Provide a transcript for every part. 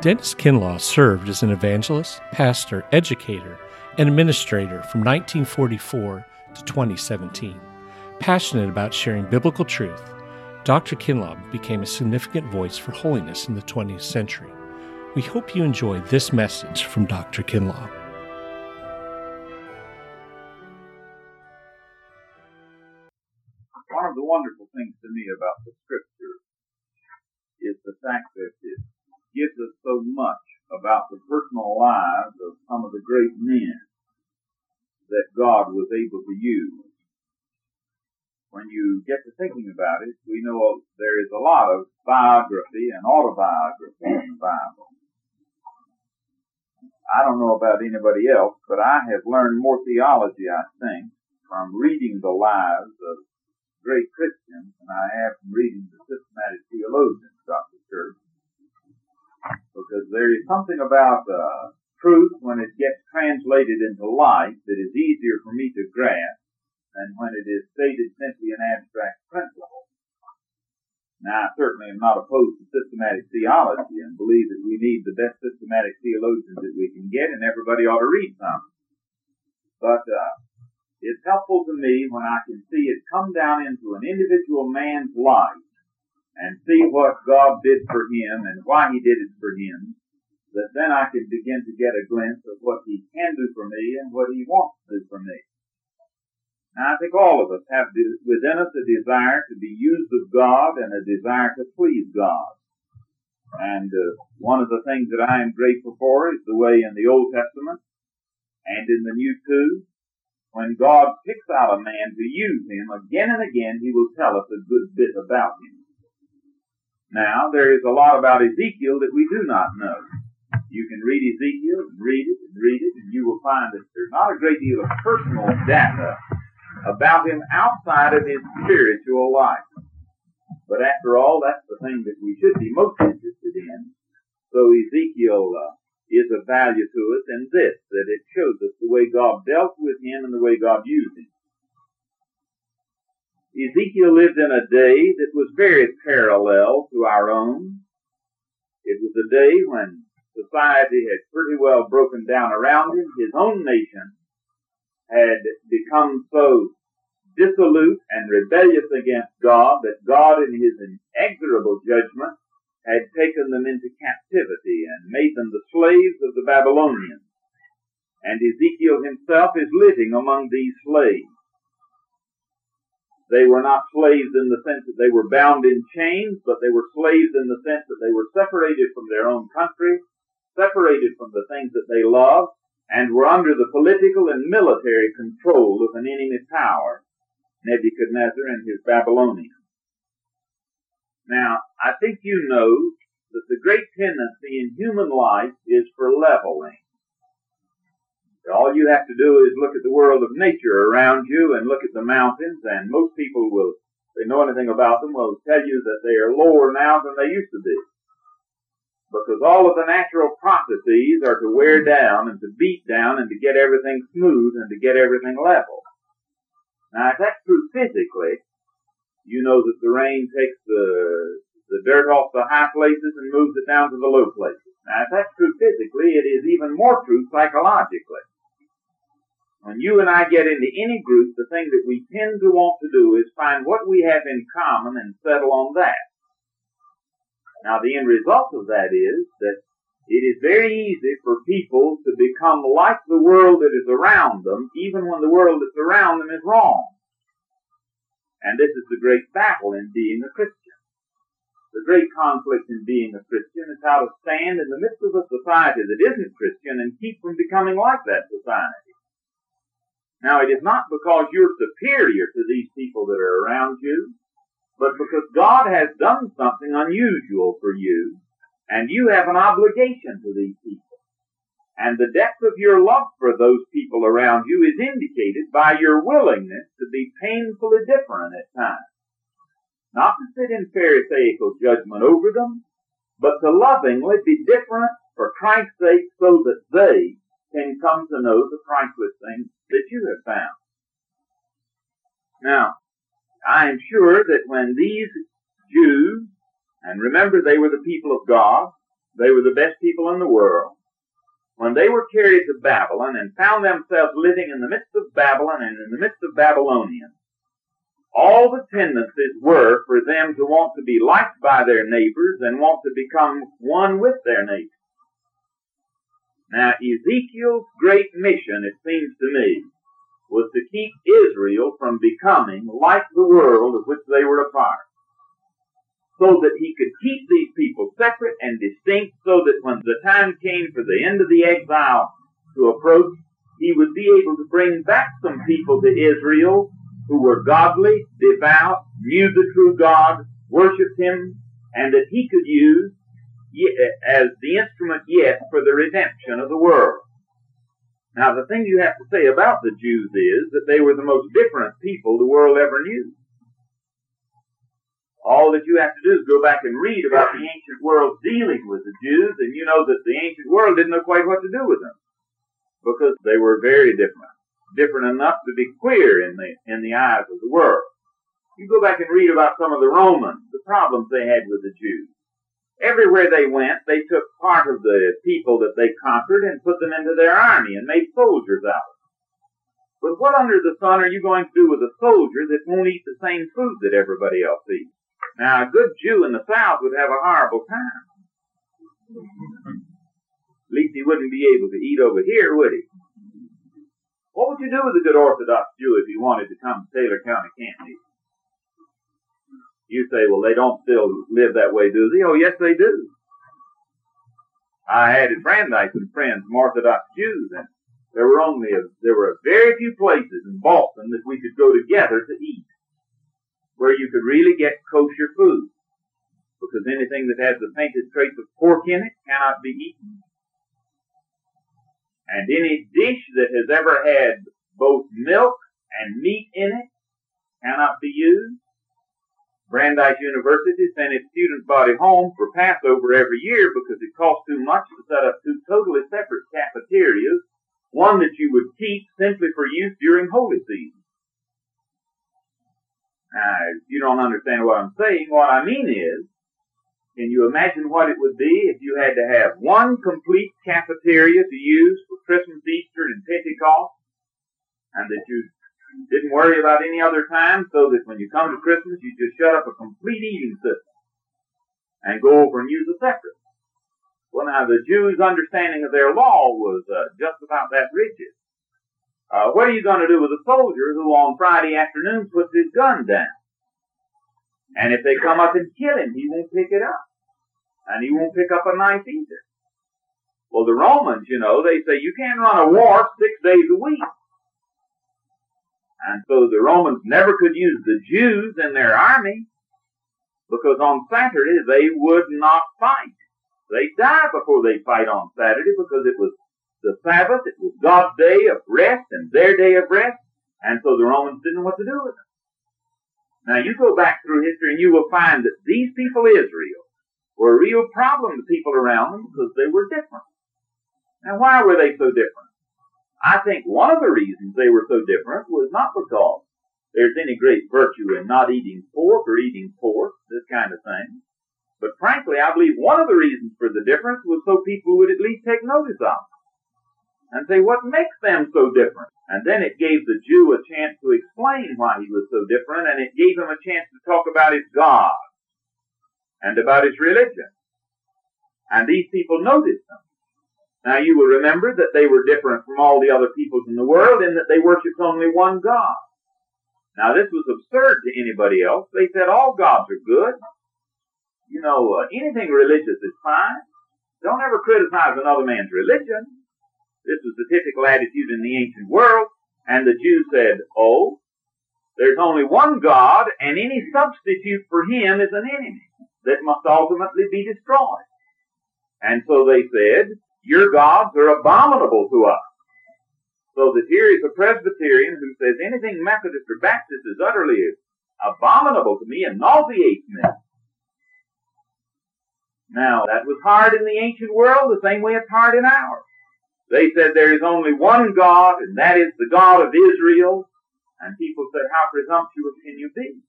Dennis Kinlaw served as an evangelist, pastor, educator, and administrator from 1944 to 2017. Passionate about sharing biblical truth, Dr. Kinlaw became a significant voice for holiness in the 20th century. We hope you enjoy this message from Dr. Kinlaw. One of the wonderful things to me about the scripture is the fact that it gives us so much about the personal lives of some of the great men that God was able to use. When you get to thinking about it, we know there is a lot of biography and autobiography in the Bible. I don't know about anybody else, but I have learned more theology, I think, from reading the lives of great Christians than I have from reading the systematic theologians the church because there is something about uh, truth when it gets translated into life that is easier for me to grasp than when it is stated simply in abstract principle. Now, I certainly am not opposed to systematic theology and believe that we need the best systematic theologians that we can get, and everybody ought to read some. But uh, it's helpful to me when I can see it come down into an individual man's life and see what God did for him and why he did it for him, that then I can begin to get a glimpse of what he can do for me and what he wants to do for me. Now I think all of us have within us a desire to be used of God and a desire to please God. And uh, one of the things that I am grateful for is the way in the Old Testament and in the New too, when God picks out a man to use him again and again, he will tell us a good bit about him. Now, there is a lot about Ezekiel that we do not know. You can read Ezekiel read it and read it, and you will find that there's not a great deal of personal data about him outside of his spiritual life. But after all, that's the thing that we should be most interested in. So Ezekiel uh, is of value to us in this, that it shows us the way God dealt with him and the way God used him. Ezekiel lived in a day that was very parallel to our own. It was a day when society had pretty well broken down around him. His own nation had become so dissolute and rebellious against God that God in his inexorable judgment had taken them into captivity and made them the slaves of the Babylonians. And Ezekiel himself is living among these slaves. They were not slaves in the sense that they were bound in chains, but they were slaves in the sense that they were separated from their own country, separated from the things that they loved, and were under the political and military control of an enemy power, Nebuchadnezzar and his Babylonians. Now, I think you know that the great tendency in human life is for leveling. All you have to do is look at the world of nature around you and look at the mountains, and most people will, if they know anything about them, will tell you that they are lower now than they used to be. Because all of the natural processes are to wear down and to beat down and to get everything smooth and to get everything level. Now, if that's true physically, you know that the rain takes the the dirt off the high places and moves it down to the low places. Now, if that's true physically, it is even more true psychologically. When you and I get into any group, the thing that we tend to want to do is find what we have in common and settle on that. Now the end result of that is that it is very easy for people to become like the world that is around them, even when the world that's around them is wrong. And this is the great battle in being a Christian. The great conflict in being a Christian is how to stand in the midst of a society that isn't Christian and keep from becoming like that society. Now it is not because you're superior to these people that are around you, but because God has done something unusual for you, and you have an obligation to these people. And the depth of your love for those people around you is indicated by your willingness to be painfully different at times. Not to sit in pharisaical judgment over them, but to lovingly be different for Christ's sake so that they can come to know the priceless things that you have found. Now, I am sure that when these Jews, and remember they were the people of God, they were the best people in the world, when they were carried to Babylon and found themselves living in the midst of Babylon and in the midst of Babylonians, all the tendencies were for them to want to be liked by their neighbors and want to become one with their neighbors. Now, Ezekiel's great mission, it seems to me, was to keep Israel from becoming like the world of which they were a part. So that he could keep these people separate and distinct so that when the time came for the end of the exile to approach, he would be able to bring back some people to Israel who were godly, devout, knew the true God, worshipped Him, and that He could use as the instrument yet for the redemption of the world. Now the thing you have to say about the Jews is that they were the most different people the world ever knew. All that you have to do is go back and read about the ancient world dealing with the Jews, and you know that the ancient world didn't know quite what to do with them. Because they were very different different enough to be queer in the in the eyes of the world. You go back and read about some of the Romans, the problems they had with the Jews. Everywhere they went, they took part of the people that they conquered and put them into their army and made soldiers out of them. But what under the sun are you going to do with a soldier that won't eat the same food that everybody else eats? Now, a good Jew in the South would have a horrible time. At least he wouldn't be able to eat over here, would he? What would you do with a good Orthodox Jew if he wanted to come to Taylor County Camp You say, well, they don't still live that way, do they? Oh, yes, they do. I had in Brandeis some friends, some Orthodox Jews, and there were only a, there were very few places in Boston that we could go together to eat, where you could really get kosher food, because anything that has the faintest trace of pork in it cannot be eaten. And any dish that has ever had both milk and meat in it cannot be used. Brandeis University sent its student body home for Passover every year because it cost too much to set up two totally separate cafeterias, one that you would keep simply for use during holy season. Now, if you don't understand what I'm saying, what I mean is, can you imagine what it would be if you had to have one complete cafeteria to use for Christmas, Easter, and Pentecost, and that you didn't worry about any other time, so that when you come to Christmas, you just shut up a complete eating system and go over and use a separate. Well, now the Jews' understanding of their law was uh, just about that rigid. Uh, what are you going to do with a soldier who on Friday afternoon puts his gun down? And if they come up and kill him, he won't pick it up and he won't pick up a knife either. Well, the Romans, you know, they say you can't run a war six days a week. And so the Romans never could use the Jews in their army because on Saturday they would not fight. They die before they fight on Saturday because it was the Sabbath, it was God's day of rest and their day of rest, and so the Romans didn't know what to do with them. Now you go back through history and you will find that these people Israel were a real problem to people around them because they were different. Now, why were they so different? I think one of the reasons they were so different was not because there's any great virtue in not eating pork or eating pork, this kind of thing. But frankly, I believe one of the reasons for the difference was so people would at least take notice of them and say, what makes them so different? And then it gave the Jew a chance to explain why he was so different, and it gave him a chance to talk about his God and about his religion. And these people noticed them. Now you will remember that they were different from all the other peoples in the world in that they worshipped only one God. Now this was absurd to anybody else. They said all gods are good. You know, uh, anything religious is fine. Don't ever criticize another man's religion. This was the typical attitude in the ancient world. And the Jews said, oh, there's only one God and any substitute for him is an enemy that must ultimately be destroyed. And so they said, your gods are abominable to us. So that here is a Presbyterian who says anything Methodist or Baptist is utterly abominable to me and nauseates me. Now, that was hard in the ancient world the same way it's hard in ours. They said there is only one God, and that is the God of Israel. And people said, how presumptuous can you be?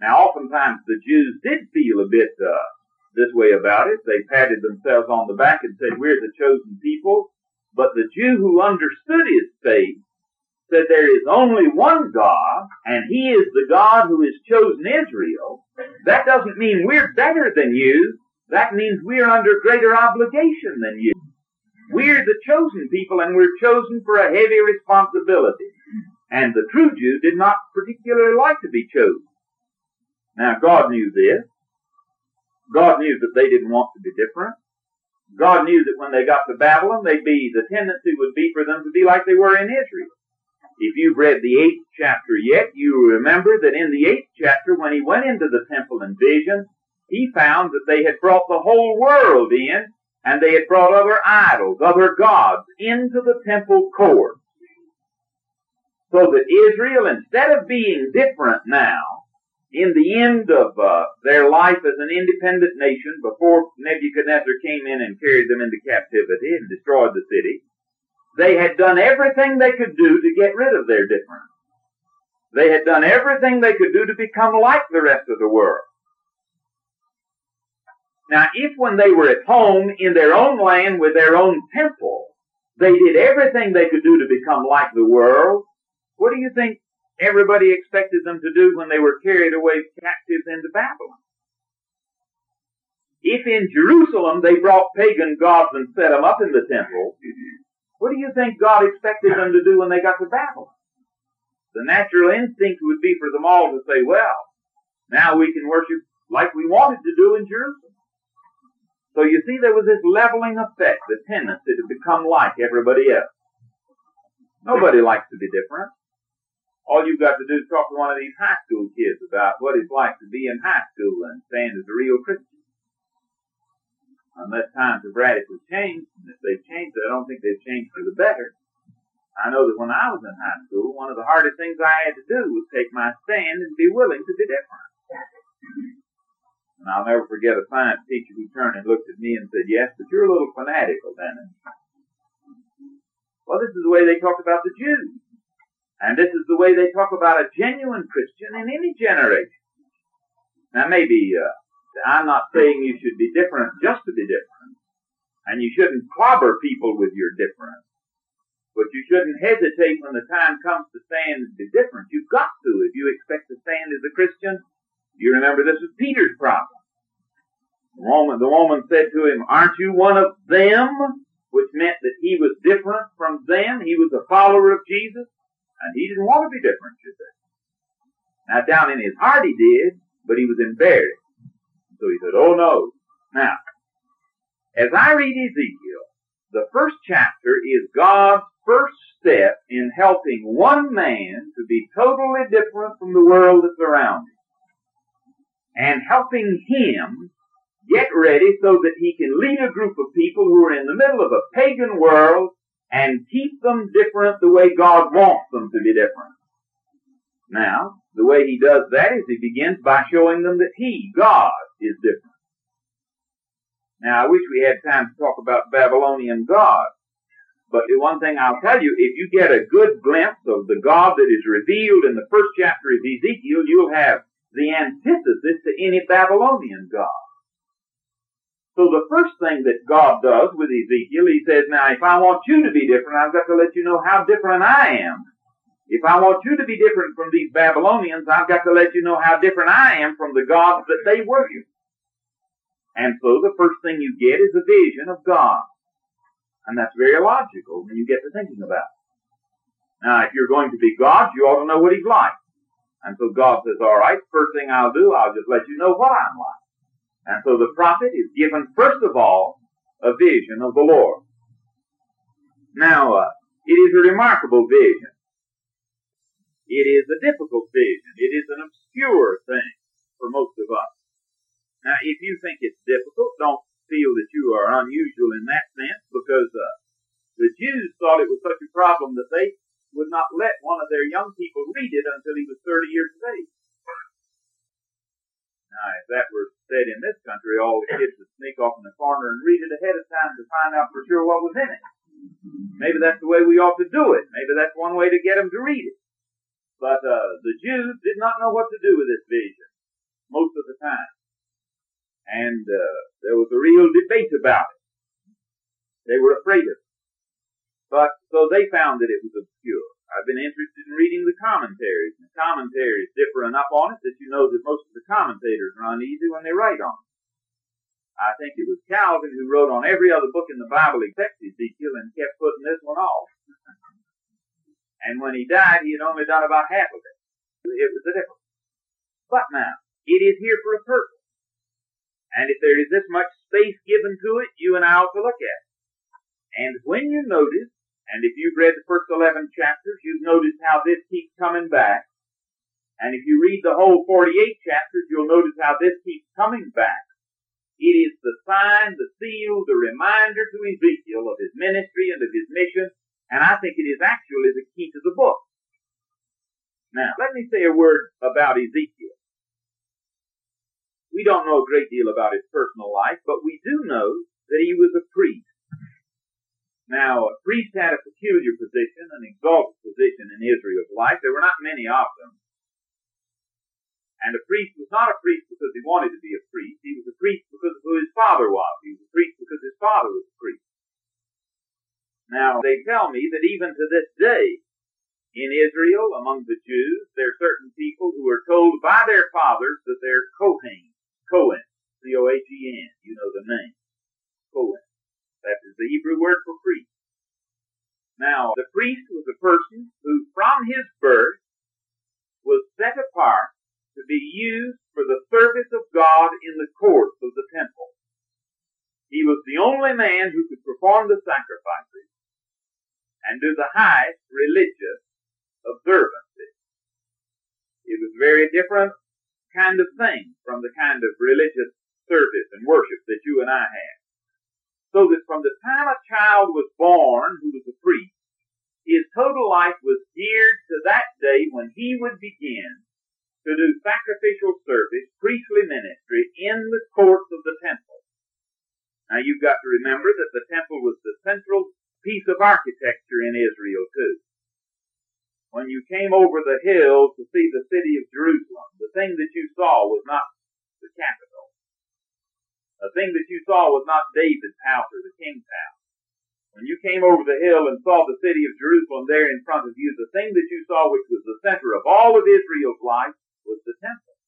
Now, oftentimes the Jews did feel a bit uh, this way about it. They patted themselves on the back and said, we're the chosen people. But the Jew who understood his faith said there is only one God, and he is the God who has chosen Israel. That doesn't mean we're better than you. That means we're under greater obligation than you. We're the chosen people and we're chosen for a heavy responsibility. And the true Jew did not particularly like to be chosen. Now God knew this. God knew that they didn't want to be different. God knew that when they got to Babylon, they'd be, the tendency would be for them to be like they were in Israel. If you've read the eighth chapter yet, you remember that in the eighth chapter, when he went into the temple in vision, he found that they had brought the whole world in, and they had brought other idols, other gods, into the temple court. So that Israel, instead of being different now, in the end of uh, their life as an independent nation, before Nebuchadnezzar came in and carried them into captivity and destroyed the city, they had done everything they could do to get rid of their difference. They had done everything they could do to become like the rest of the world. Now, if when they were at home in their own land with their own temple, they did everything they could do to become like the world, what do you think everybody expected them to do when they were carried away captives into Babylon? If in Jerusalem they brought pagan gods and set them up in the temple, what do you think God expected them to do when they got to Babylon? The natural instinct would be for them all to say, well, now we can worship like we wanted to do in Jerusalem. So you see there was this leveling effect, the tendency to become like everybody else. Nobody likes to be different. All you've got to do is talk to one of these high school kids about what it's like to be in high school and stand as a real Christian. Unless times have radically changed, and if they've changed, I don't think they've changed for the better. I know that when I was in high school, one of the hardest things I had to do was take my stand and be willing to be different. And I'll never forget a science teacher who turned and looked at me and said, yes, but you're a little fanatical, Dennis. Well, this is the way they talk about the Jews. And this is the way they talk about a genuine Christian in any generation. Now maybe, uh, I'm not saying you should be different just to be different. And you shouldn't clobber people with your difference. But you shouldn't hesitate when the time comes to stand and be different. You've got to if you expect to stand as a Christian you remember this was Peter's problem. The woman, the woman said to him, aren't you one of them? Which meant that he was different from them. He was a follower of Jesus. And he didn't want to be different, you see. Now down in his heart he did, but he was embarrassed. So he said, oh no. Now, as I read Ezekiel, the first chapter is God's first step in helping one man to be totally different from the world that's around him and helping him get ready so that he can lead a group of people who are in the middle of a pagan world and keep them different the way God wants them to be different. Now, the way he does that is he begins by showing them that he, God, is different. Now, I wish we had time to talk about Babylonian God. But the one thing I'll tell you, if you get a good glimpse of the God that is revealed in the first chapter of Ezekiel, you'll have the antithesis to any Babylonian god. So the first thing that God does with Ezekiel, he says, now if I want you to be different, I've got to let you know how different I am. If I want you to be different from these Babylonians, I've got to let you know how different I am from the gods that they worship. And so the first thing you get is a vision of God. And that's very logical when you get to thinking about it. Now, if you're going to be God, you ought to know what He's like. And so God says, all right, first thing I'll do, I'll just let you know what I'm like. And so the prophet is given, first of all, a vision of the Lord. Now, uh, it is a remarkable vision. It is a difficult vision. It is an obscure thing for most of us. Now, if you think it's difficult, don't feel that you are unusual in that sense because uh, the Jews thought it was such a problem that they would not let one of their young people read it until he was 30 years of age. Now, if that were said in this country, all the kids would sneak off in the corner and read it ahead of time to find out for sure what was in it. Maybe that's the way we ought to do it. Maybe that's one way to get them to read it. But uh, the Jews did not know what to do with this vision most of the time. And uh, there was a real debate about it. They were afraid of it. But, so they found that it was obscure. I've been interested in reading the commentaries, and the commentaries differ enough on it that you know that most of the commentators are uneasy when they write on it. I think it was Calvin who wrote on every other book in the Bible except Ezekiel and kept putting this one off. and when he died, he had only done about half of it. It was a difference. But now, it is here for a purpose. And if there is this much space given to it, you and I ought to look at it. And when you notice, and if you've read the first 11 chapters, you've noticed how this keeps coming back. And if you read the whole 48 chapters, you'll notice how this keeps coming back. It is the sign, the seal, the reminder to Ezekiel of his ministry and of his mission, and I think it is actually the key to the book. Now, let me say a word about Ezekiel. We don't know a great deal about his personal life, but we do know that he was a priest. Now, a priest had a peculiar position, an exalted position in Israel's life. There were not many of them. And a priest was not a priest because he wanted to be a priest. He was a priest because of who his father was. He was a priest because his father was a priest. Now, they tell me that even to this day, in Israel, among the Jews, there are certain people who are told by their fathers that they're Kohen, Cohen, C-O-H-E-N. You know the name. Cohen. That is the Hebrew word for priest. Now, the priest was a person who, from his birth, was set apart to be used for the service of God in the courts of the temple. He was the only man who could perform the sacrifices and do the highest religious observances. It was a very different kind of thing from the kind of religious service and worship that you and I have so that from the time a child was born who was a priest, his total life was geared to that day when he would begin to do sacrificial service, priestly ministry in the courts of the temple. Now you've got to remember that the temple was the central piece of architecture in Israel too. When you came over the hill to see the city of Jerusalem, the thing that you saw was not the capital. The thing that you saw was not David's house or the king's house. When you came over the hill and saw the city of Jerusalem there in front of you, the thing that you saw, which was the center of all of Israel's life, was the temple.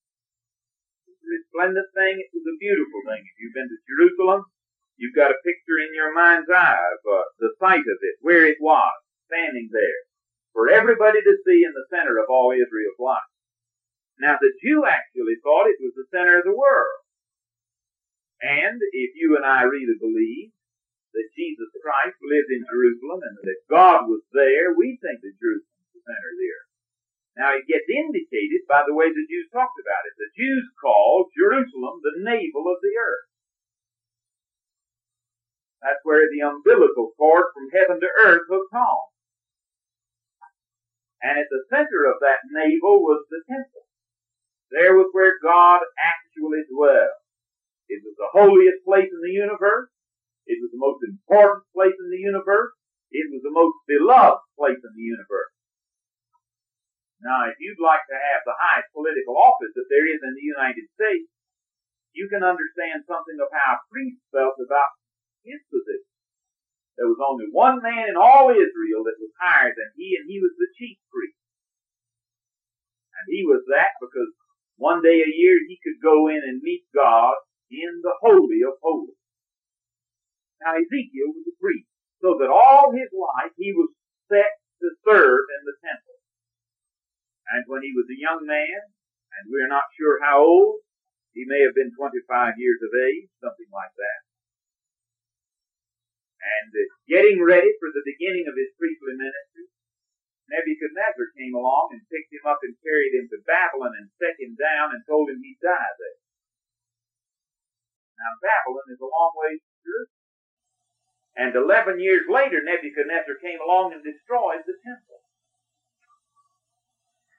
It was a resplendent thing. It was a beautiful thing. If you've been to Jerusalem, you've got a picture in your mind's eye of uh, the site of it, where it was, standing there, for everybody to see in the center of all Israel's life. Now, the Jew actually thought it was the center of the world. And if you and I really believe that Jesus Christ lived in Jerusalem and that God was there, we think that Jerusalem is the center of the earth. Now it gets indicated by the way the Jews talked about it. The Jews called Jerusalem the navel of the earth. That's where the umbilical cord from heaven to earth hooked on. And at the center of that navel was the temple. There was where God actually dwelled. It was the holiest place in the universe. It was the most important place in the universe. It was the most beloved place in the universe. Now, if you'd like to have the highest political office that there is in the United States, you can understand something of how a priest felt about his position. There was only one man in all Israel that was higher than he, and he was the chief priest. And he was that because one day a year he could go in and meet God in the Holy of Holies. Now Ezekiel was a priest, so that all his life he was set to serve in the temple. And when he was a young man, and we're not sure how old, he may have been 25 years of age, something like that. And uh, getting ready for the beginning of his priestly ministry, Nebuchadnezzar came along and picked him up and carried him to Babylon and set him down and told him he'd die there. Now Babylon is a long way from Jerusalem. And 11 years later, Nebuchadnezzar came along and destroyed the temple.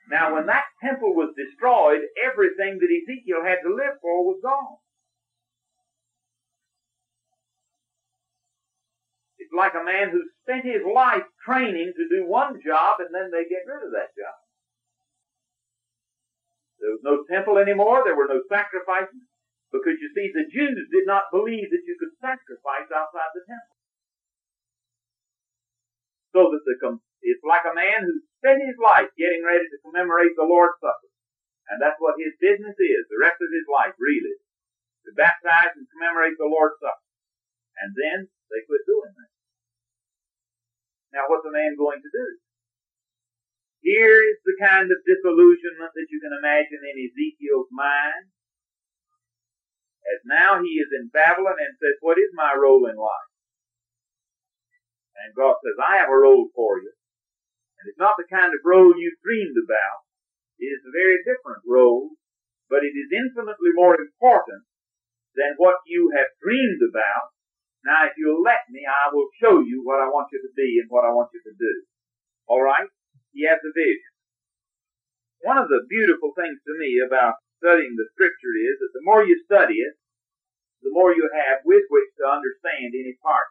Now when that temple was destroyed, everything that Ezekiel had to live for was gone. It's like a man who spent his life training to do one job and then they get rid of that job. There was no temple anymore. There were no sacrifices. Because you see, the Jews did not believe that you could sacrifice outside the temple. So that the, it's like a man who spent his life getting ready to commemorate the Lord's Supper. And that's what his business is, the rest of his life, really. To baptize and commemorate the Lord's Supper. And then they quit doing that. Now what's a man going to do? Here is the kind of disillusionment that you can imagine in Ezekiel's mind. As now he is in Babylon and says, what is my role in life? And God says, I have a role for you. And it's not the kind of role you dreamed about. It is a very different role, but it is infinitely more important than what you have dreamed about. Now, if you'll let me, I will show you what I want you to be and what I want you to do. All right? He has a vision. One of the beautiful things to me about studying the scripture is that the more you study it, the more you have with which to understand any part.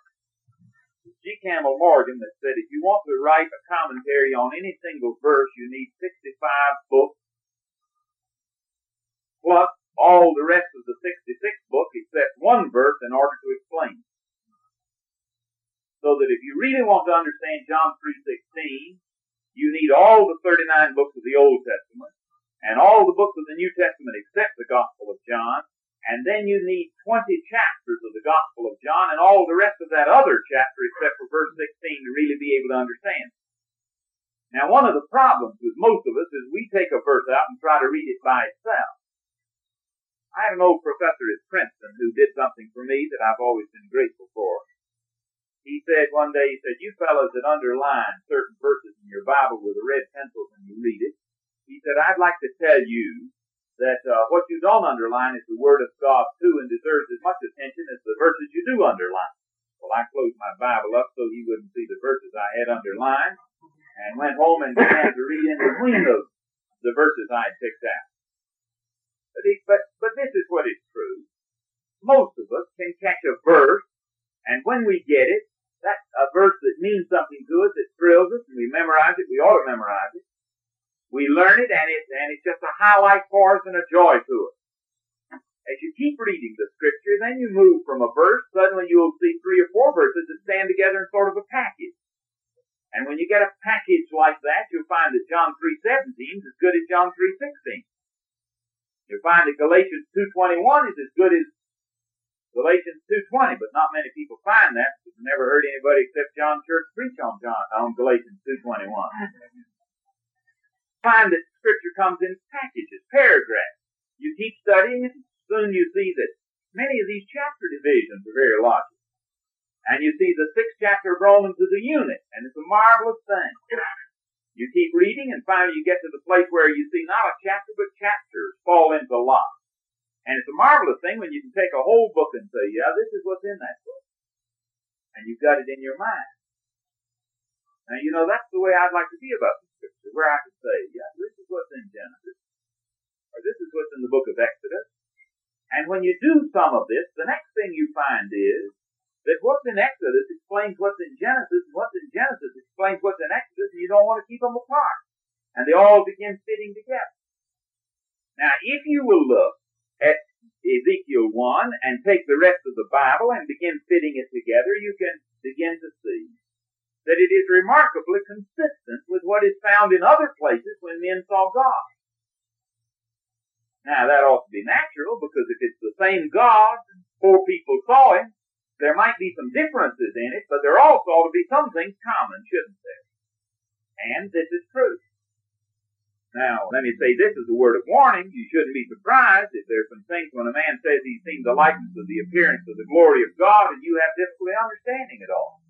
G. Campbell Morgan that said if you want to write a commentary on any single verse, you need 65 books plus all the rest of the 66 book except one verse in order to explain. So that if you really want to understand John 3.16, you need all the 39 books of the Old Testament and all the books of the New Testament except the Gospel of John, and then you need 20 chapters of the Gospel of John and all the rest of that other chapter except for verse 16 to really be able to understand. Now one of the problems with most of us is we take a verse out and try to read it by itself. I had an old professor at Princeton who did something for me that I've always been grateful for. He said one day, he said, you fellows that underline certain verses in your Bible with a red pencil when you read it, he said, I'd like to tell you that uh, what you don't underline is the Word of God too and deserves as much attention as the verses you do underline. Well, I closed my Bible up so he wouldn't see the verses I had underlined and went home and began to read in between those, the verses I had picked out. But, he, but, but this is what is true. Most of us can catch a verse and when we get it, that's a verse that means something to us, that thrills us, and we memorize it, we ought to memorize it. We learn it, and, it, and it's just a highlight for us and a joy to us. As you keep reading the scripture, then you move from a verse, suddenly you'll see three or four verses that stand together in sort of a package. And when you get a package like that, you'll find that John 3.17 is as good as John 3.16. You'll find that Galatians 2.21 is as good as Galatians 2.20, but not many people find that because I've never heard anybody except John Church preach on John, on Galatians 2.21. find that scripture comes in packages, paragraphs. You keep studying it, soon you see that many of these chapter divisions are very logical. And you see the sixth chapter of Romans is a unit, and it's a marvelous thing. You keep reading, and finally you get to the place where you see not a chapter, but chapters fall into lots. And it's a marvelous thing when you can take a whole book and say, yeah, this is what's in that book. And you've got it in your mind. Now, you know, that's the way I'd like to be about scripture, where I could say, yeah, this is what's in Genesis, or this is what's in the book of Exodus. And when you do some of this, the next thing you find is that what's in Exodus explains what's in Genesis, and what's in Genesis explains what's in Exodus, and you don't want to keep them apart. And they all begin fitting together. Now, if you will look at Ezekiel 1 and take the rest of the Bible and begin fitting it together, you can begin to see that it is remarkably consistent with what is found in other places when men saw God. Now that ought to be natural because if it's the same God, four people saw him, there might be some differences in it, but there also ought to be some things common, shouldn't there? And this is true. Now, let me say this is a word of warning. You shouldn't be surprised if there's some things when a man says he's seen the likeness of the appearance of the glory of God and you have difficulty understanding it all.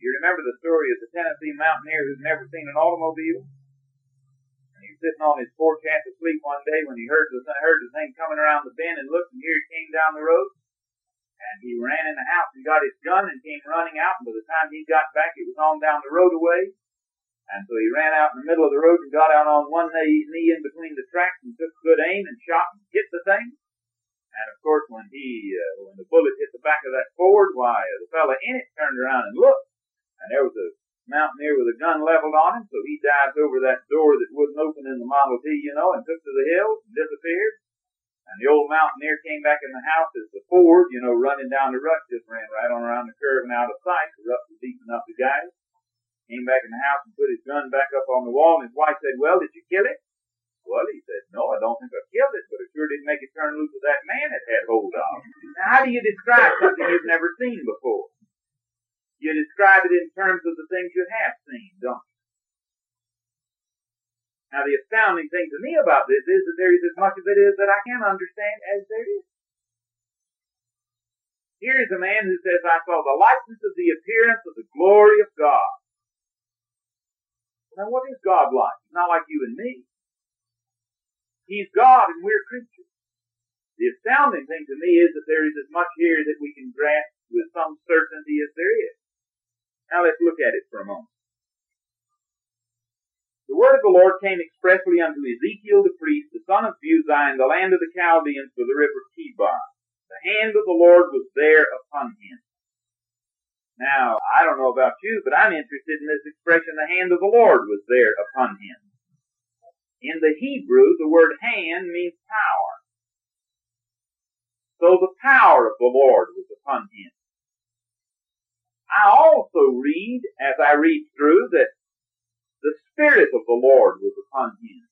You remember the story of the Tennessee mountaineer who's never seen an automobile? And he was sitting on his porch half asleep one day when he heard the, heard the thing coming around the bend and looked and here it came down the road. And he ran in the house and got his gun and came running out and by the time he got back it was on down the road away. And so he ran out in the middle of the road and got out on one knee, knee in between the tracks and took good aim and shot and hit the thing. And of course, when he, uh, when the bullet hit the back of that Ford, why, the fellow in it turned around and looked, and there was a mountaineer with a gun leveled on him, so he dived over that door that wouldn't open in the Model T, you know, and took to the hills and disappeared. And the old mountaineer came back in the house as the Ford, you know, running down the rush just ran right on around the curve and out of sight. The rush was deep enough to guide him. Came back in the house and put his gun back up on the wall and his wife said, well, did you kill it? Well, he said, no, I don't think I killed it, but it sure didn't make it turn loose of that man it had hold of. Now, how do you describe something you've never seen before? You describe it in terms of the things you have seen, don't you? Now, the astounding thing to me about this is that there is as much of it is that I can understand as there is. Here is a man who says, I saw the likeness of the appearance of the glory of God. Now, what is God like? He's Not like you and me. He's God and we're creatures. The astounding thing to me is that there is as much here that we can grasp with some certainty as there is. Now let's look at it for a moment. The word of the Lord came expressly unto Ezekiel the priest, the son of Buzi, in the land of the Chaldeans for the river Chebar. The hand of the Lord was there upon him. Now, I don't know about you, but I'm interested in this expression, the hand of the Lord was there upon him. In the Hebrew, the word hand means power. So the power of the Lord was upon him. I also read, as I read through, that the Spirit of the Lord was upon him.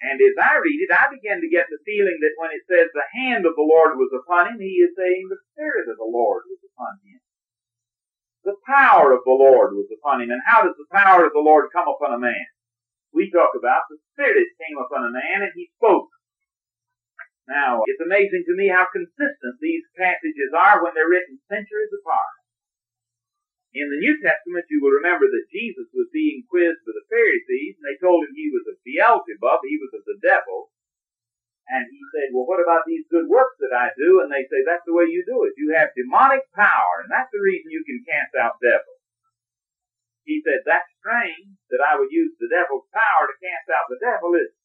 And as I read it, I begin to get the feeling that when it says the hand of the Lord was upon him, he is saying the Spirit of the Lord was upon him. The power of the Lord was upon him. And how does the power of the Lord come upon a man? we talk about, the Spirit came upon a man and he spoke. Now, it's amazing to me how consistent these passages are when they're written centuries apart. In the New Testament, you will remember that Jesus was being quizzed by the Pharisees, and they told him he was of Beelzebub, he was of the devil. And he said, well, what about these good works that I do? And they say, that's the way you do it. You have demonic power, and that's the reason you can cast out devils. He said, that's strange that I would use the devil's power to cast out the devil, is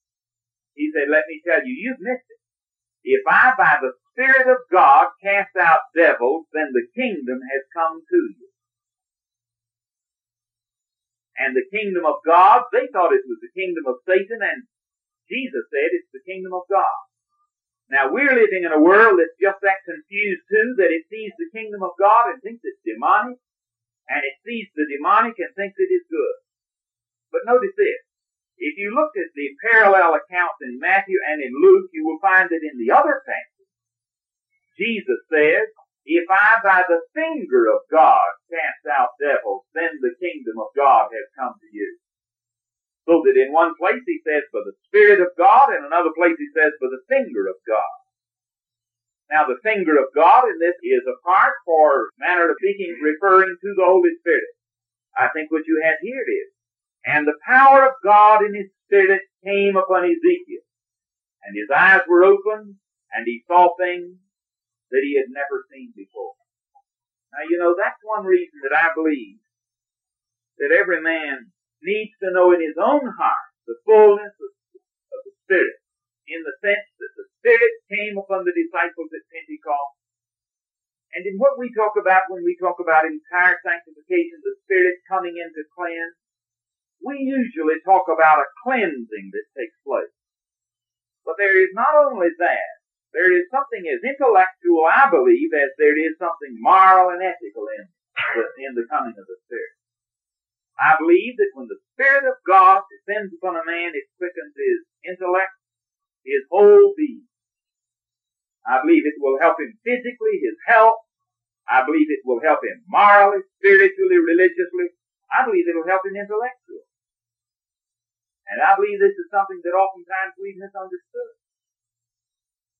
He said, let me tell you, you've missed it. If I, by the Spirit of God, cast out devils, then the kingdom has come to you. And the kingdom of God, they thought it was the kingdom of Satan, and Jesus said it's the kingdom of God. Now we're living in a world that's just that confused too, that it sees the kingdom of God and thinks it's demonic, and it sees the demonic and thinks it is good. But notice this. If you look at the parallel accounts in Matthew and in Luke, you will find that in the other passage, Jesus says, if I by the finger of God cast out devils, then the kingdom of God has come to you. So that in one place he says, by the Spirit of God, and another place he says, by the finger of God. Now the finger of God in this is a part for manner of speaking referring to the Holy Spirit. I think what you have here is. And the power of God in his spirit came upon Ezekiel. And his eyes were opened and he saw things that he had never seen before. Now you know that's one reason that I believe that every man needs to know in his own heart the fullness of, of the Spirit in the sense that the Spirit came upon the disciples at Pentecost. And in what we talk about when we talk about entire sanctification, the Spirit coming in to cleanse, we usually talk about a cleansing that takes place. But there is not only that, there is something as intellectual, I believe, as there is something moral and ethical in, in the coming of the Spirit. I believe that when the Spirit of God descends upon a man, it quickens his intellect, his whole being. I believe it will help him physically, his health. I believe it will help him morally, spiritually, religiously. I believe it will help him intellectually. And I believe this is something that oftentimes we misunderstood.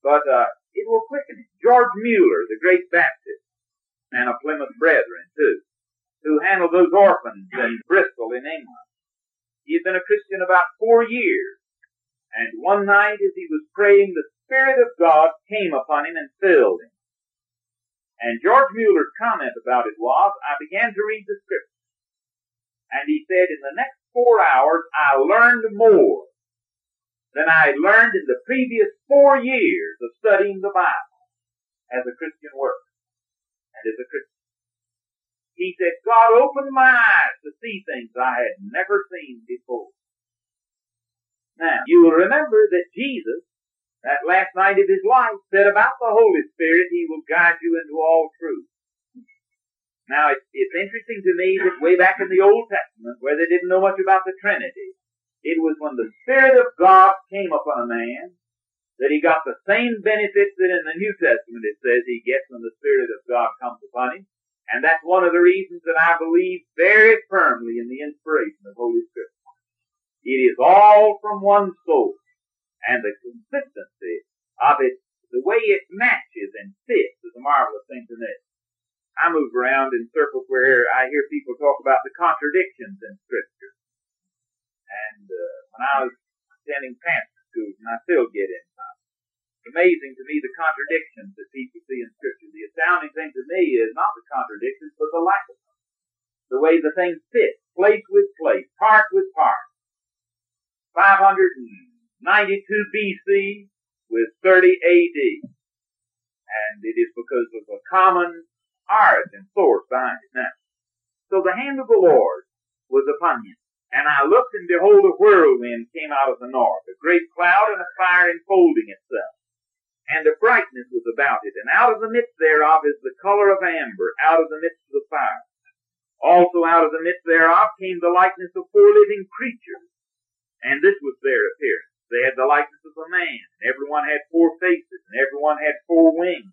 But uh, it will quicken him. George Mueller, the great Baptist, and a Plymouth Brethren too, who handled those orphans in Bristol in England. He had been a Christian about four years and one night as he was praying, the Spirit of God came upon him and filled him. And George Mueller's comment about it was, I began to read the scripture. And he said, in the next four hours, I learned more than I had learned in the previous four years of studying the Bible as a Christian work and as a Christian. He said, God opened my eyes to see things I had never seen before. Now, you will remember that Jesus that last night of his life said about the Holy Spirit, He will guide you into all truth. Now, it's, it's interesting to me that way back in the Old Testament, where they didn't know much about the Trinity, it was when the Spirit of God came upon a man that he got the same benefits that in the New Testament it says he gets when the Spirit of God comes upon him. And that's one of the reasons that I believe very firmly in the inspiration of Holy Spirit. It is all from one source. And the consistency of it, the way it matches and fits is a marvelous thing to me. I move around in circles where I hear people talk about the contradictions in Scripture. And uh, when I was attending pastor schools, and I still get in amazing to me the contradictions that people see in Scripture. The astounding thing to me is not the contradictions, but the lack of them. The way the things fit, place with place, part with part. 592 BC with 30 AD. And it is because of a common origin source behind it now. So the hand of the Lord was upon him. And I looked and behold a whirlwind came out of the north, a great cloud and a fire enfolding itself. And a brightness was about it, and out of the midst thereof is the color of amber, out of the midst of the fire. Also out of the midst thereof came the likeness of four living creatures, and this was their appearance. They had the likeness of a man, every one had four faces, and every one had four wings,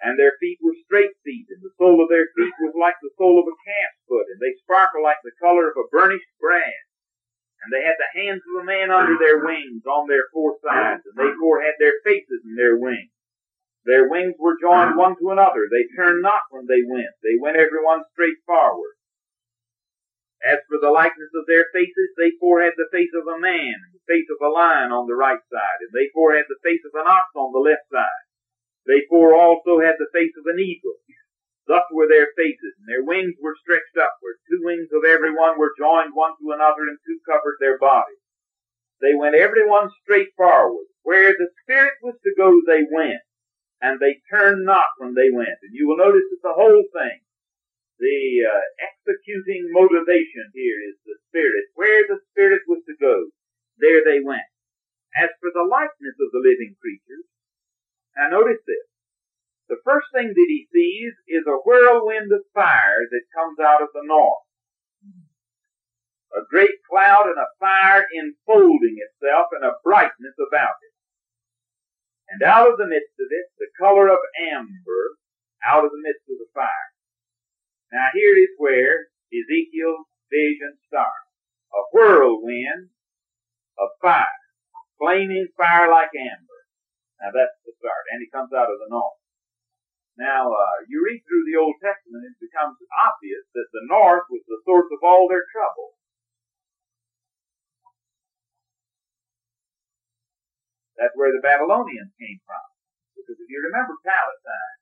and their feet were straight feet, and the sole of their feet was like the sole of a calf's foot, and they sparkled like the color of a burnished brass. And they had the hands of a man under their wings on their four sides, and they four had their faces in their wings. Their wings were joined one to another. They turned not when they went. They went every one straight forward. As for the likeness of their faces, they four had the face of a man, and the face of a lion on the right side, and they four had the face of an ox on the left side. They four also had the face of an eagle. Thus were their faces, and their wings were stretched upward. Two wings of every one were joined one to another, and two covered their bodies. They went every one straight forward. Where the Spirit was to go, they went, and they turned not when they went. And you will notice that the whole thing, the uh, executing motivation here is the Spirit. Where the Spirit was to go, there they went. As for the likeness of the living creatures, now notice this. The first thing that he sees is a whirlwind of fire that comes out of the north. A great cloud and a fire enfolding itself and a brightness about it. And out of the midst of it, the color of amber out of the midst of the fire. Now here is where Ezekiel's vision starts. A whirlwind of fire. Flaming fire like amber. Now that's the start. And he comes out of the north. Now, uh, you read through the Old Testament, it becomes obvious that the north was the source of all their trouble. That's where the Babylonians came from. Because if you remember Palestine,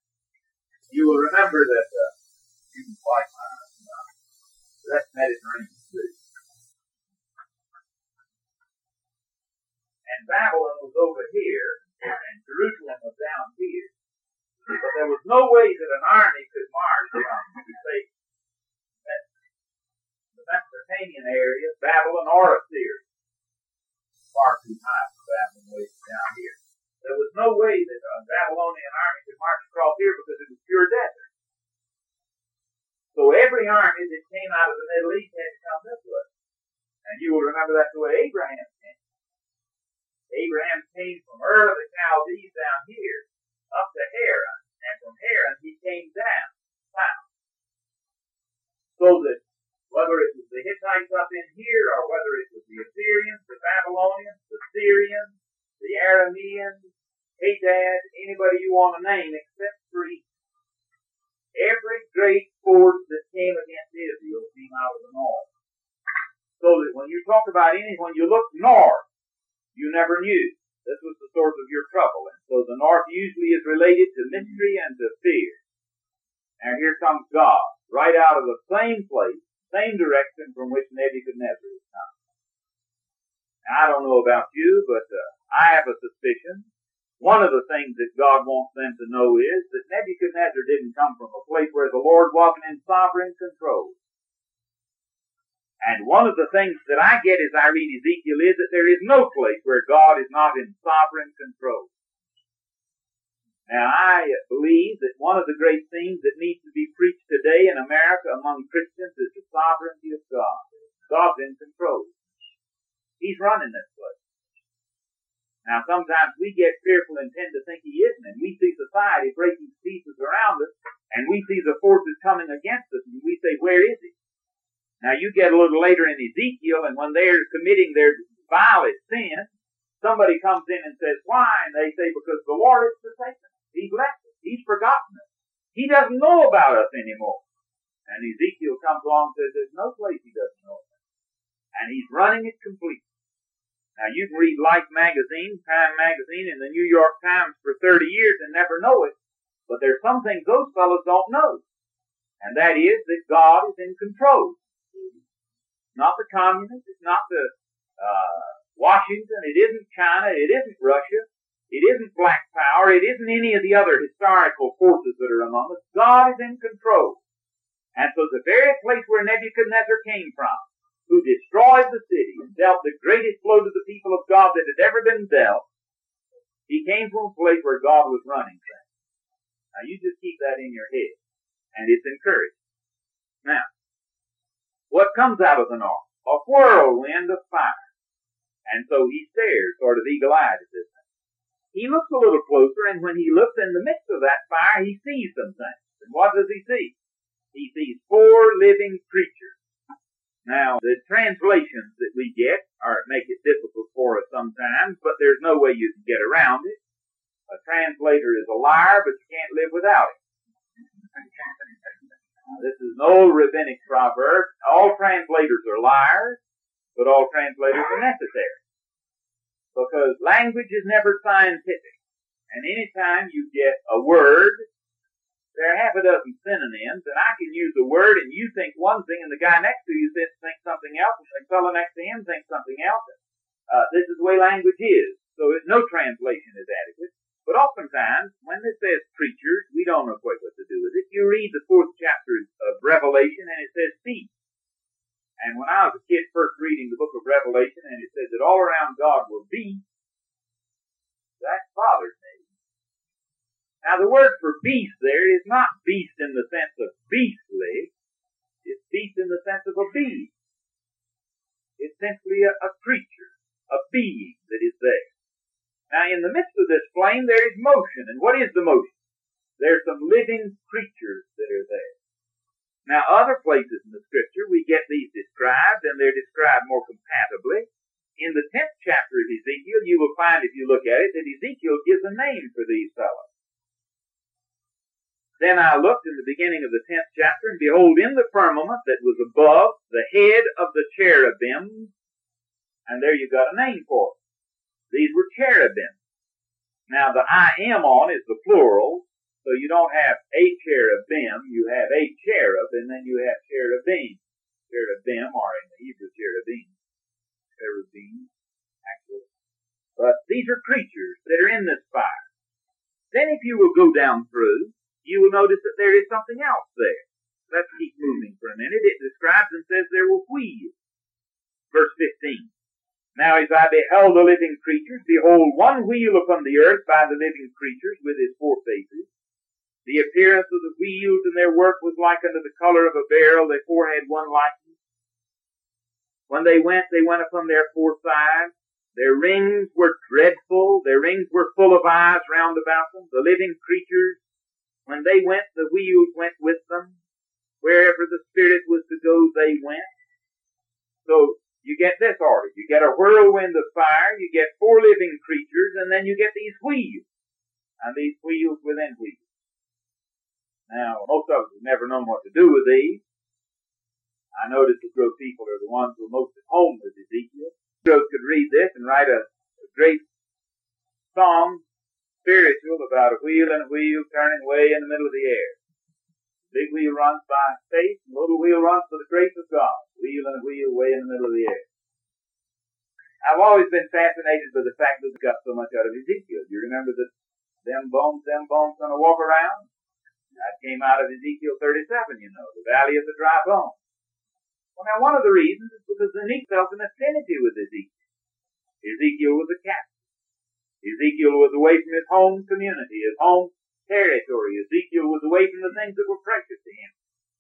you will remember that uh, you uh, that's Mediterranean Sea. And Babylon was over here, and Jerusalem was down here. But there was no way that an army could march from, say, the Mesopotamian area, Babylon, or Assyria. Far too high for Babylon way down here. There was no way that a Babylonian army could march across here because it was pure desert. So every army that came out of the Middle East had to come this way. And you will remember that's the way Abraham. Abraham came from Ur the Chaldees down here up to Haran, and from Haran he came down south. So that whether it was the Hittites up in here, or whether it was the Assyrians, the Babylonians, the Syrians, the Arameans, Hadad, anybody you want to name except three, every great force that came against Israel came out of the north. So that when you talk about any, when you look north, you never knew. This was the source of your trouble. And so the north usually is related to mystery and to fear. And here comes God, right out of the same place, same direction from which Nebuchadnezzar is come. Now, I don't know about you, but uh, I have a suspicion. One of the things that God wants them to know is that Nebuchadnezzar didn't come from a place where the Lord wasn't in sovereign control. And one of the things that I get as I read Ezekiel is that there is no place where God is not in sovereign control. Now I believe that one of the great themes that needs to be preached today in America among Christians is the sovereignty of God. God's in control. He's running this place. Now sometimes we get fearful and tend to think he isn't, and we see society breaking pieces around us, and we see the forces coming against us, and we say, where is he? Now you get a little later in Ezekiel, and when they're committing their vilest sin, somebody comes in and says, why? And they say, because the Lord has forsaken us. He's left us. He's forgotten us. He doesn't know about us anymore. And Ezekiel comes along and says, there's no place he doesn't know about. And he's running it completely. Now you can read Life magazine, Time magazine, and the New York Times for 30 years and never know it. But there's some things those fellows don't know. And that is that God is in control. It's not the communists, it's not the, uh, Washington, it isn't China, it isn't Russia, it isn't black power, it isn't any of the other historical forces that are among us. God is in control. And so the very place where Nebuchadnezzar came from, who destroyed the city and dealt the greatest blow to the people of God that had ever been dealt, he came from a place where God was running things. Now you just keep that in your head. And it's encouraging. Now, what comes out of the north? A whirlwind of fire. And so he stares sort of eagle-eyed at this thing. He looks a little closer, and when he looks in the midst of that fire, he sees some things. And what does he see? He sees four living creatures. Now, the translations that we get are make it difficult for us sometimes, but there's no way you can get around it. A translator is a liar, but you can't live without it. this is an old rabbinic proverb. All translators are liars, but all translators are necessary. Because language is never scientific. And anytime you get a word there are half a dozen synonyms, and I can use a word and you think one thing and the guy next to you thinks something else, and the fellow next to him thinks something else. Uh, this is the way language is. So no translation is adequate. But oftentimes, when it says preachers, we don't know quite what to do with it. You read the fourth chapter of Revelation and it says beast. And when I was a kid first reading the book of Revelation and it says that all around God were beasts, that bothers me. Now the word for beast there is not beast in the sense of beastly. It's beast in the sense of a being. It's simply a, a creature, a being that is there. Now in the midst of this flame there is motion. And what is the motion? There's some living creatures that are there. Now other places in the scripture we get these described and they're described more compatibly. In the 10th chapter of Ezekiel you will find if you look at it that Ezekiel gives a name for these fellows. Then I looked in the beginning of the tenth chapter, and behold, in the firmament that was above the head of the cherubim, and there you've got a name for it. These were cherubim. Now the I am on is the plural, so you don't have a cherubim, you have a cherub, and then you have cherubim. Cherubim are in the Hebrew cherubim. Cherubim, actually. But these are creatures that are in this fire. Then if you will go down through, you will notice that there is something else there. Let's keep moving for a minute. It describes and says there were wheels. Verse 15. Now as I beheld the living creatures, behold one wheel upon the earth by the living creatures with his four faces. The appearance of the wheels and their work was like unto the color of a beryl, Their four had one likeness. When they went, they went upon their four sides. Their rings were dreadful. Their rings were full of eyes round about them. The living creatures when they went, the wheels went with them. Wherever the Spirit was to go, they went. So you get this order. You get a whirlwind of fire, you get four living creatures, and then you get these wheels. And these wheels within wheels. Now, most of us have never known what to do with these. I notice the group people are the ones who are most at home with Ezekiel. Group could read this and write a, a great song spiritual about a wheel and a wheel turning way in the middle of the air. Big wheel runs by faith, and little wheel runs for the grace of God. Wheel and a wheel way in the middle of the air. I've always been fascinated by the fact that we got so much out of Ezekiel. You remember that them bones, them bones gonna walk around? That came out of Ezekiel 37, you know, the valley of the dry bones. Well, now one of the reasons is because Enoch felt an affinity with Ezekiel. Ezekiel was a captive. Ezekiel was away from his home community, his home territory. Ezekiel was away from the things that were precious to him.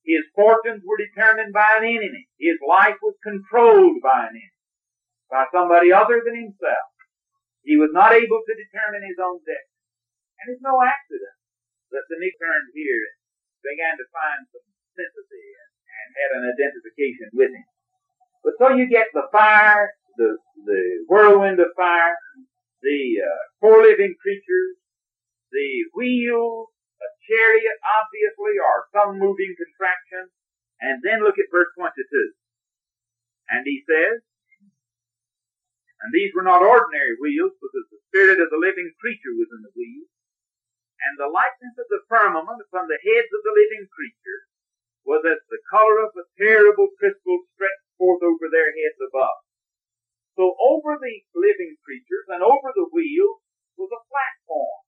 His fortunes were determined by an enemy. His life was controlled by an enemy, by somebody other than himself. He was not able to determine his own destiny. And it's no accident that the Nick turned here and began to find some sympathy and had an identification with him. But so you get the fire, the, the whirlwind of fire, the uh, four living creatures, the wheels, a chariot obviously, or some moving contraction, and then look at verse 22. And he says, and these were not ordinary wheels, because the spirit of the living creature was in the wheels, and the likeness of the firmament upon the heads of the living creatures was as the color of a terrible crystal stretched forth over their heads above. So over the living creatures and over the wheels was a platform.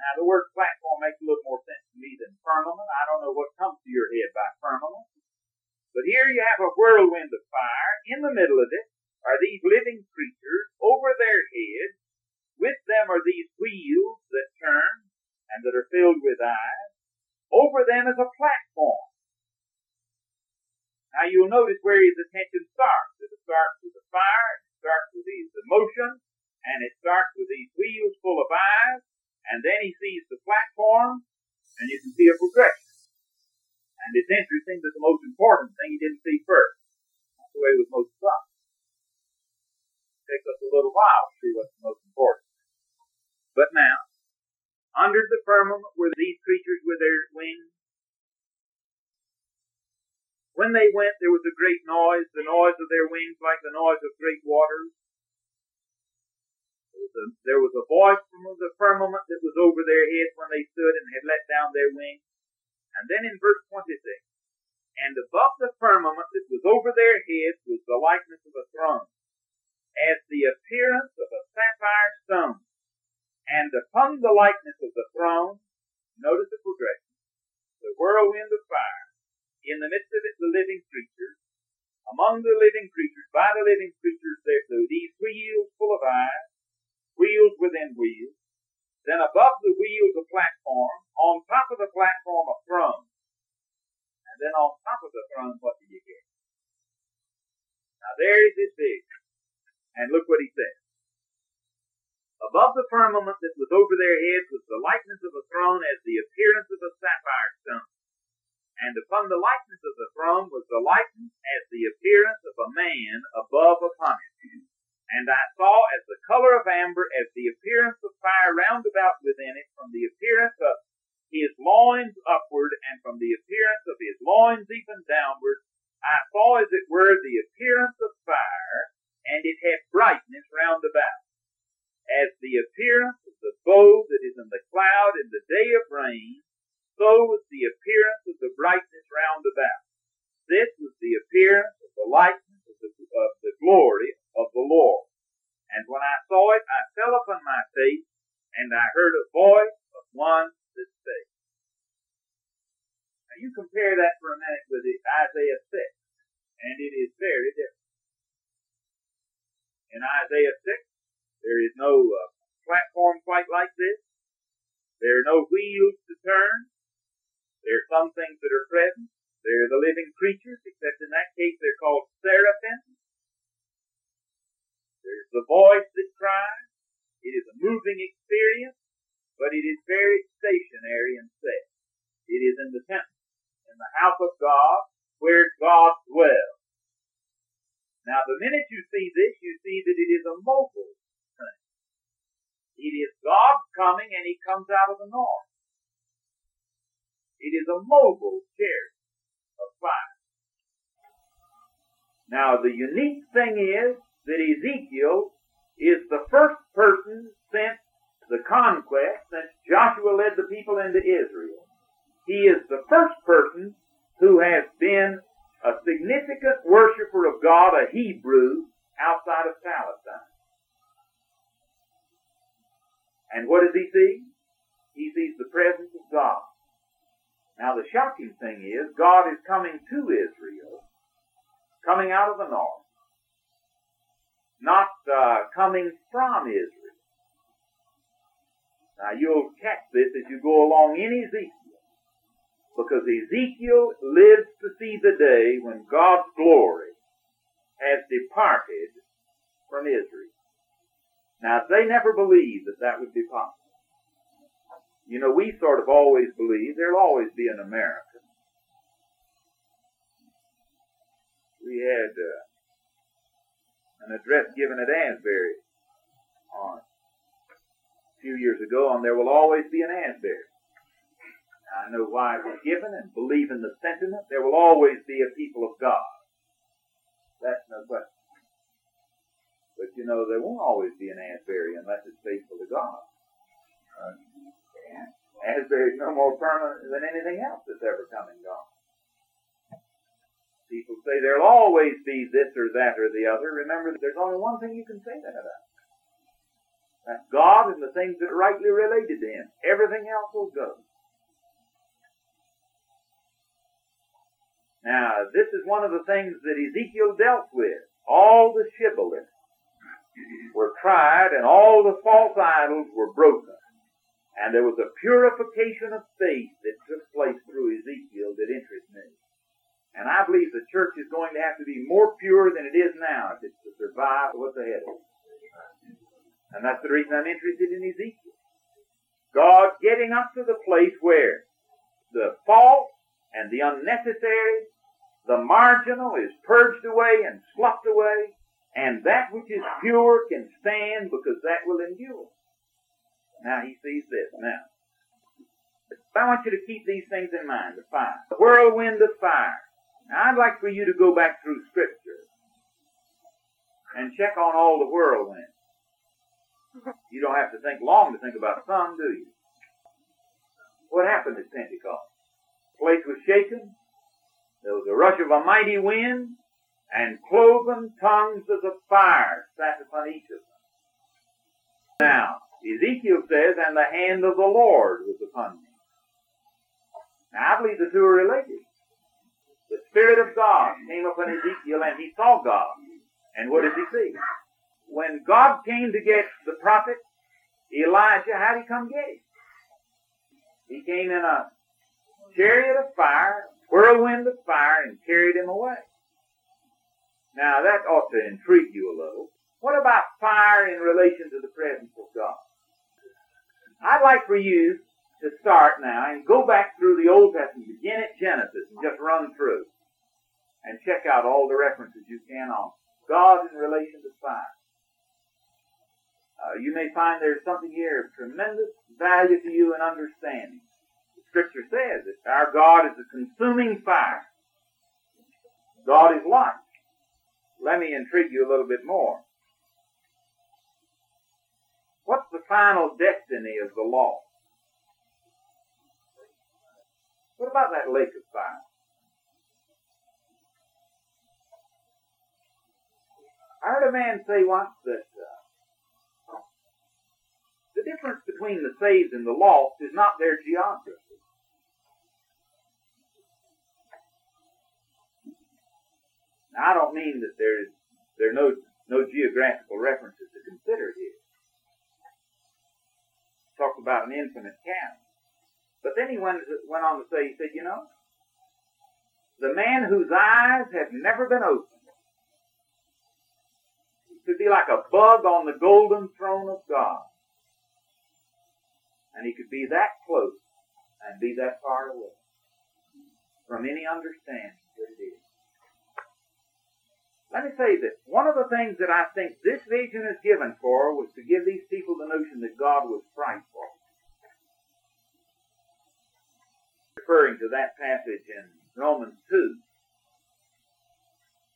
Now the word platform makes a little more sense to me than firmament. I don't know what comes to your head by firmament. But here you have a whirlwind of fire. In the middle of it are these living creatures. Over their heads, with them are these wheels that turn and that are filled with eyes. Over them is a platform. Now you'll notice where his attention starts. It starts with the fire, it starts with these emotions, and it starts with these wheels full of eyes, and then he sees the platform, and you can see a progression. And it's interesting that the most important thing he didn't see first. That's the way with most stuff. It takes us a little while to see what's most important. But now, under the firmament were these creatures with their wings. When they went, there was a great noise, the noise of their wings like the noise of great waters. There was, a, voice from the firmament that was over their heads when they stood and had let down their wings. And then in verse 26, and above the firmament that was over their heads was the likeness of a throne, as the appearance of a sapphire stone and upon the likeness of the throne, notice the progression, the whirlwind of fire, in the midst of it the living creatures, among the living creatures, by the living creatures, there are these wheels full of eyes, wheels within wheels, then above the wheels a platform, on top of the platform a throne, and then on top of the throne what do you get? Now there is this big, and look what he says. Above the firmament that was over their heads was the likeness of a throne as the appearance of a sapphire stone. And upon the likeness of the throne was the likeness as the appearance of a man above upon it. And I saw as the color of amber, as the appearance of fire round about within it, from the appearance of his loins upward, and from the appearance of his loins even downward, I saw as it were the appearance of fire, and it had brightness round about as the appearance of the bow that is in the cloud in the day of rain, so was the appearance of the brightness round about. This was the appearance of the likeness of the, of the glory of the Lord. And when I saw it, I fell upon my face, and I heard a voice of one that said. Now you compare that for a minute with Isaiah 6, and it is very different. In Isaiah 6, there is no uh, platform quite like this. There are no wheels to turn. There are some things that are present. There are the living creatures, except in that case they're called seraphim. There's the voice that cries. It is a moving experience, but it is very stationary and set. It is in the temple, in the house of God, where God dwells. Now, the minute you see this, you see that it is a mobile it is God coming and he comes out of the north. It is a mobile chariot of fire. Now the unique thing is that Ezekiel is the first person since the conquest, since Joshua led the people into Israel. He is the first person who has been a significant worshiper of God, a Hebrew, outside of Palestine. And what does he see? He sees the presence of God. Now the shocking thing is, God is coming to Israel, coming out of the north, not uh, coming from Israel. Now you'll catch this as you go along in Ezekiel, because Ezekiel lives to see the day when God's glory has departed from Israel. Now they never believed that that would be possible. You know, we sort of always believe there'll always be an America. We had uh, an address given at Asbury on a few years ago on there will always be an Asbury. I know why it was given and believe in the sentiment. There will always be a people of God. That's no question. You know, there won't always be an Asbury unless it's faithful to God. Uh, Asbury is no more permanent than anything else that's ever come and gone. People say there'll always be this or that or the other. Remember, there's only one thing you can say that about. That's God and the things that are rightly related to Him. Everything else will go. Now, this is one of the things that Ezekiel dealt with. All the shibboleths were tried and all the false idols were broken. And there was a purification of faith that took place through Ezekiel that interests me. And I believe the church is going to have to be more pure than it is now if it's to survive what's ahead of us. And that's the reason I'm interested in Ezekiel. God getting up to the place where the false and the unnecessary, the marginal is purged away and sloughed away, and that which is pure can stand because that will endure. Now he sees this. Now, I want you to keep these things in mind. The fire, the whirlwind of fire. Now, I'd like for you to go back through Scripture and check on all the whirlwinds. You don't have to think long to think about some, do you? What happened at Pentecost? The place was shaken. There was a rush of a mighty wind, and cloven tongues as of fire sat upon each of them. Now, Ezekiel says, and the hand of the Lord was upon me. Now, I believe the two are related. The Spirit of God came upon Ezekiel and he saw God. And what did he see? When God came to get the prophet Elijah, how did he come get him? He came in a chariot of fire, whirlwind of fire, and carried him away. Now that ought to intrigue you a little. What about fire in relation to the presence of God? I'd like for you to start now and go back through the Old Testament, begin at Genesis and just run through and check out all the references you can on God in relation to fire. Uh, you may find there's something here of tremendous value to you and understanding. The scripture says that our God is a consuming fire. God is light. Let me intrigue you a little bit more. What's the final destiny of the law? What about that lake of fire? I heard a man say once that uh, the difference between the saved and the lost is not their geography. Now, I don't mean that there's there are no no geographical references to consider here. Talk about an infinite count. But then he went, went on to say, he said, you know, the man whose eyes have never been opened could be like a bug on the golden throne of God. And he could be that close and be that far away from any understanding that it is. Me say this. One of the things that I think this vision is given for was to give these people the notion that God was frightful. referring to that passage in Romans 2,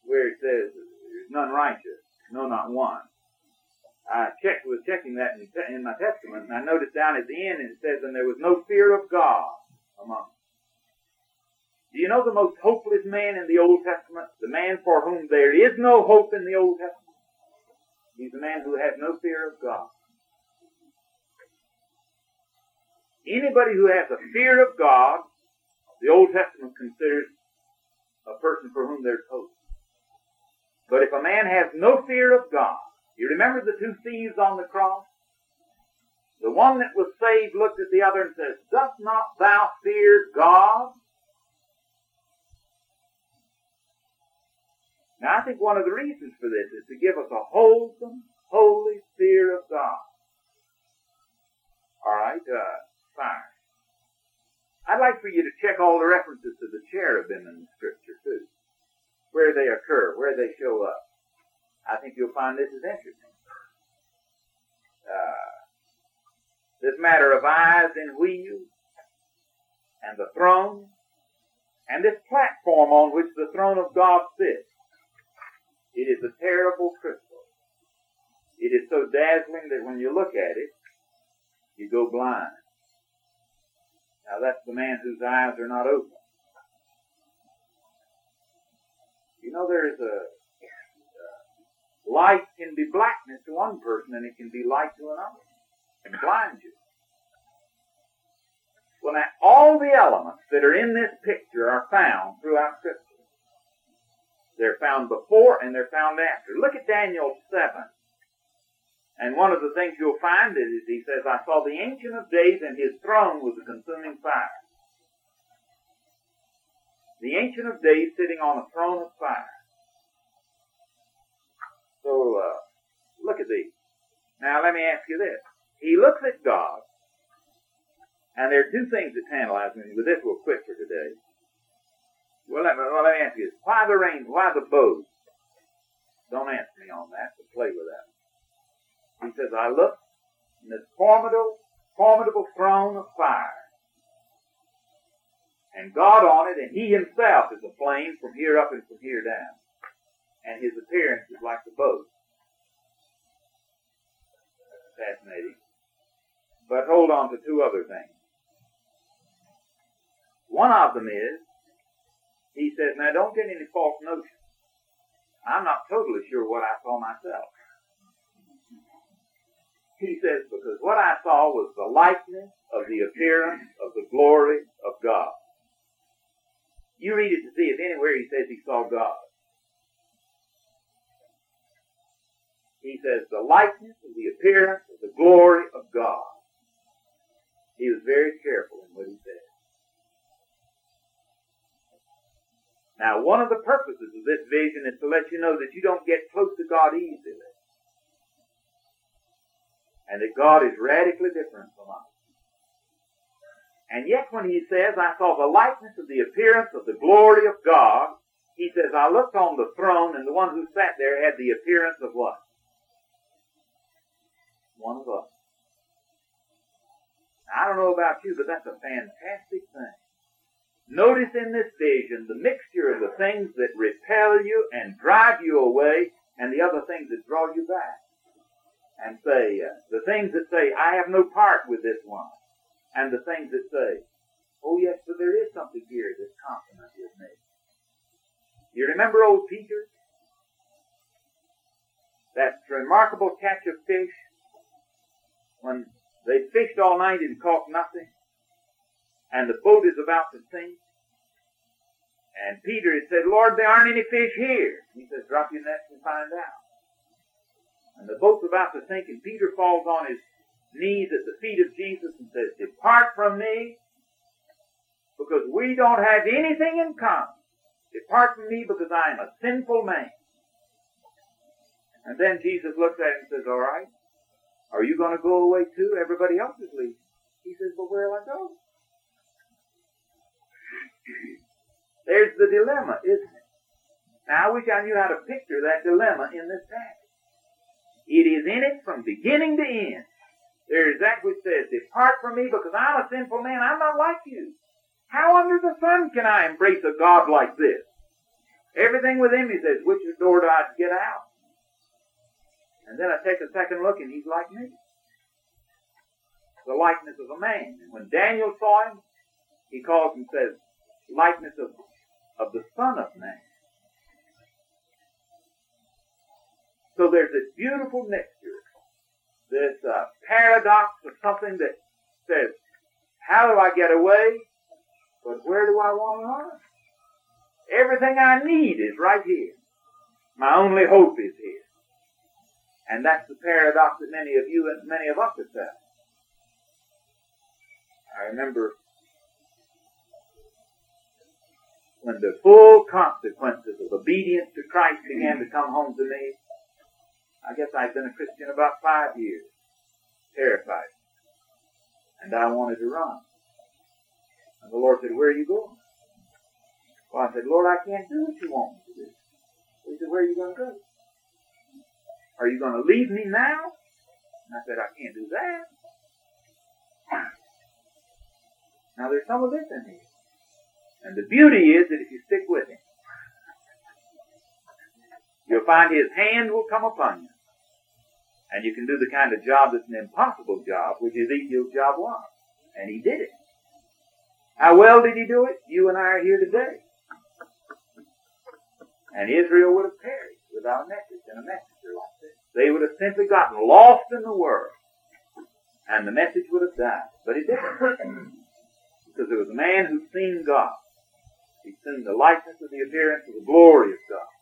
where it says, There's none righteous, no, not one. I checked, was checking that in, in my testament, and I noticed down at the end it says, And there was no fear of God among them. Do you know the most hopeless man in the Old Testament? The man for whom there is no hope in the Old Testament? He's the man who has no fear of God. Anybody who has a fear of God the Old Testament considers a person for whom there's hope. But if a man has no fear of God, you remember the two thieves on the cross? The one that was saved looked at the other and says, Dost not thou fear God? Now I think one of the reasons for this is to give us a wholesome, holy fear of God. Alright, uh, fine. I'd like for you to check all the references to the cherubim in the scripture too. Where they occur, where they show up. I think you'll find this is interesting. Uh, this matter of eyes and wheels, and the throne, and this platform on which the throne of God sits. It is a terrible crystal. It is so dazzling that when you look at it, you go blind. Now that's the man whose eyes are not open. You know, there is a light can be blackness to one person and it can be light to another and blind you. Well, now all the elements that are in this picture are found throughout Scripture. They're found before and they're found after. Look at Daniel 7. And one of the things you'll find is he says, I saw the Ancient of Days and his throne was a consuming fire. The Ancient of Days sitting on a throne of fire. So, uh, look at these. Now let me ask you this. He looks at God, and there are two things that tantalize me, but this will quit for today. Well, let me, well, let me ask you this. Why the rain? Why the bows? Don't answer me on that, but play with that. He says, I look in this formidable, formidable throne of fire. And God on it, and He Himself is a flame from here up and from here down. And His appearance is like the bow. Fascinating. But hold on to two other things. One of them is he says, now don't get any false notions. I'm not totally sure what I saw myself. He says, because what I saw was the likeness of the appearance of the glory of God. You read it to see if anywhere he says he saw God. He says the likeness of the appearance of the glory of God. He was very careful in what he said. Now, one of the purposes of this vision is to let you know that you don't get close to God easily. And that God is radically different from us. And yet when he says, I saw the likeness of the appearance of the glory of God, he says, I looked on the throne and the one who sat there had the appearance of what? One of us. I don't know about you, but that's a fantastic thing. Notice in this vision the mixture of the things that repel you and drive you away and the other things that draw you back. And say, uh, the things that say, I have no part with this one. And the things that say, oh yes, but there is something here that's consonant with me. You remember old Peter? That remarkable catch of fish when they fished all night and caught nothing and the boat is about to sink. And Peter had said, Lord, there aren't any fish here. He says, drop your nets and find out. And the boat's about to sink, and Peter falls on his knees at the feet of Jesus and says, Depart from me, because we don't have anything in common. Depart from me, because I am a sinful man. And then Jesus looks at him and says, All right, are you going to go away too? Everybody else is leaving. He says, But where will I go? There's the dilemma, isn't it? Now, I wish I knew how to picture that dilemma in this passage. It is in it from beginning to end. There is that which says, Depart from me because I'm a sinful man. I'm not like you. How under the sun can I embrace a God like this? Everything within me says, Which door do I get out? And then I take a second look and he's like me. The likeness of a man. And when Daniel saw him, he calls and says, likeness of, of the Son of Man. So there's this beautiful mixture, this uh, paradox of something that says, how do I get away? But where do I want to run? Everything I need is right here. My only hope is here. And that's the paradox that many of you and many of us have felt. I remember when the full consequences of obedience to Christ began to come home to me. I guess I'd been a Christian about five years, terrified. And I wanted to run. And the Lord said, Where are you going? Well, I said, Lord, I can't do what you want me to do. He said, Where are you going to go? Are you going to leave me now? And I said, I can't do that. Now there's some of this in here. And the beauty is that if you stick with him, you'll find his hand will come upon you. And you can do the kind of job that's an impossible job, which Ezekiel's job was. And he did it. How well did he do it? You and I are here today. And Israel would have perished without a message and a messenger like this. They would have simply gotten lost in the world. And the message would have died. But it didn't. because there was a man who'd seen God. He'd seen the likeness of the appearance of the glory of God.